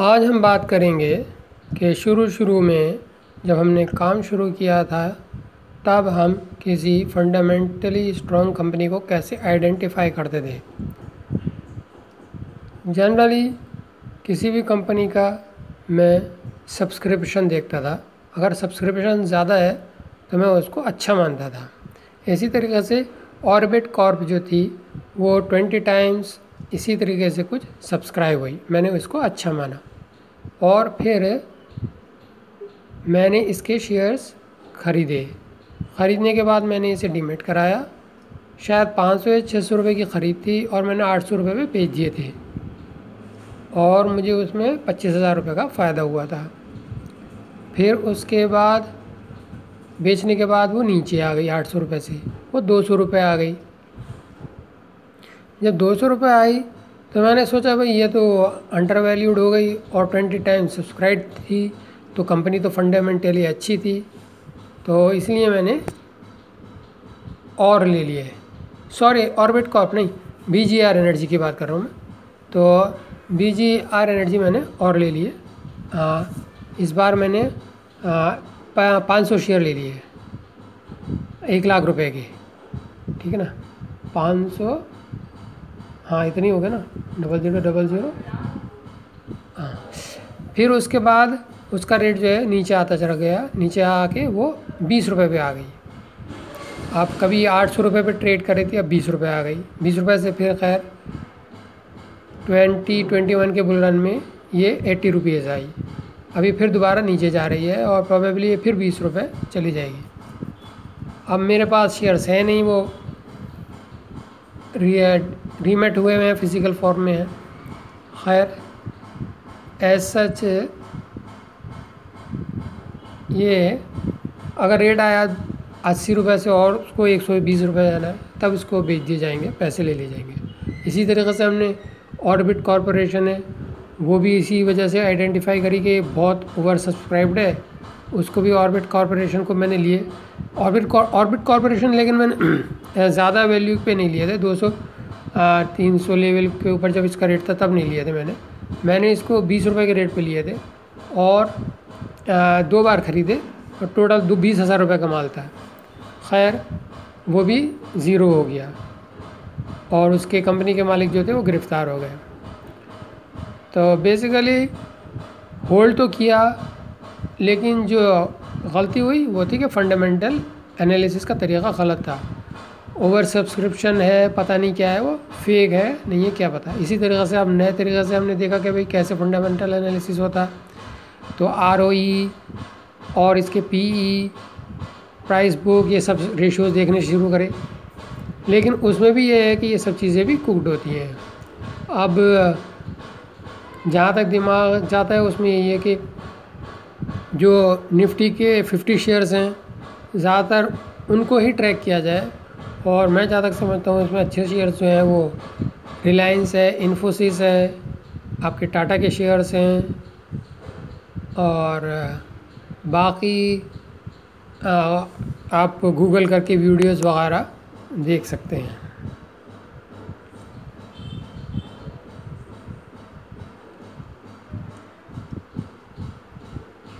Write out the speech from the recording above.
आज हम बात करेंगे कि शुरू शुरू में जब हमने काम शुरू किया था, तब हम किसी फंडामेंटली स्ट्रॉन्ग कंपनी को कैसे आइडेंटिफाई करते थे? जनरली किसी भी कंपनी का मैं सब्सक्रिप्शन देखता था। अगर सब्सक्रिप्शन ज़्यादा है तो मैं उसको अच्छा मानता था। इसी तरीके से ऑर्बिट कॉर्प जो थी, वो ट्वेंटी टाइम्स इसी तरीके से कुछ सब्सक्राइब हुई। मैंने उसको अच्छा माना। और फिर मैंने इसके शेयर्स ख़रीदे। ख़रीदने के बाद मैंने इसे डिमिट कराया। शायद पाँच सौ या छः सौ रुपये की ख़रीद थी और मैंने आठ सौ रुपये में बेच दिए थे। और मुझे उसमें पच्चीस हज़ार रुपये का फ़ायदा हुआ था। फिर उसके बाद बेचने के बाद वो नीचे आ गई आठ सौ रुपये से। वो दो सौ रुपये आ गई। जब दो सौ रुपये आई तो मैंने सोचा भाई ये तो अंडर वैल्यूड हो गई और ट्वेंटी टाइम सब्सक्राइब थी तो कंपनी तो फंडामेंटली अच्छी थी तो इसलिए मैंने और ले लिए। सॉरी ऑर्बिट कॉप नहीं बी जी आर एनर्जी की बात कर रहा हूँ मैं। तो बी जी आर एनर्जी मैंने और ले लिए। इस बार मैंने पाँच सौ शेयर ले लिए, एक लाख रुपए के, ठीक है ना? पाँच सौ हाँ इतनी हो गया ना? डबल ज़ीरो डबल ज़ीरो हाँ। फिर उसके बाद उसका रेट जो है नीचे आता चला गया। नीचे आके वो बीस रुपये पे आ गई। आप कभी आठ सौ रुपये पर ट्रेड कर थी, अब बीस रुपये आ गई। बीस रुपये से फिर खैर ट्वेंटी ट्वेंटी वन के बुल रन में ये एट्टी रुपीज़ आई। अभी फिर दोबारा नीचे जा रही है और प्रोबेबली ये फिर बीस रुपये चली जाएगी। अब मेरे पास शेयर्स हैं नहीं वो। रीमेट हुए हुए हैं फ़िज़िकल फॉर्म में हैं। खैर एज सच ये, अगर रेट आया अस्सी रुपये से और उसको एक सौ बीस रुपये जाना है, तब इसको बेच दिए जाएँगे, पैसे ले लिए जाएँगे। इसी तरीके से हमने ऑर्बिट कॉरपोरेशन है, वो भी इसी वजह से आइडेंटिफाई करी कि बहुत ओवर सब्सक्राइब्ड है, उसको भी ऑर्बिट कॉरपोरेशन को मैंने लिए। ऑर्बिट ऑर्बिट कॉरपोरेशन लेकिन मैंने, ज़्यादा वैल्यू पे नहीं लिए थे। दो सौ तीन सौ लेवल के ऊपर जब इसका रेट था, तब नहीं लिए थे मैंने। मैंने इसको बीस रुपये के रेट पे लिए थे और दो बार ख़रीदे और टोटल दो, बीस हज़ार रुपये का माल था। खैर, वो भी ज़ीरो हो गया और उसके कंपनी के मालिक जो थे, वो गिरफ़्तार हो गए। तो बेसिकली होल्ड तो किया, लेकिन जो गलती हुई, वो थी कि फंडामेंटल एनालिसिस का तरीका गलत था। ओवर सब्सक्रिप्शन है, पता नहीं क्या है वो फेक है, नहीं है, क्या पता। इसी तरीके से अब नए तरीके से हमने देखा कि भाई कैसे फंडामेंटल एनालिसिस होता। तो आर e और इसके पीई प्राइस बुक ये सब रेशियोज देखने शुरू करें। लेकिन उसमें भी ये है कि ये सब चीज़ें भी कुकड होती हैं। अब जहाँ तक दिमाग जाता है, उसमें यही है कि जो निफ्टी के फिफ्टी शेयर्स हैं, ज़्यादातर उनको ही ट्रैक किया जाए। और मैं जहाँ तक समझता हूँ, इसमें अच्छे शेयर्स जो हैं, वो रिलायंस है इन्फोसिस है, आपके टाटा के शेयर्स हैं, और, बाकी आप गूगल करके वीडियोस वगैरह देख सकते हैं।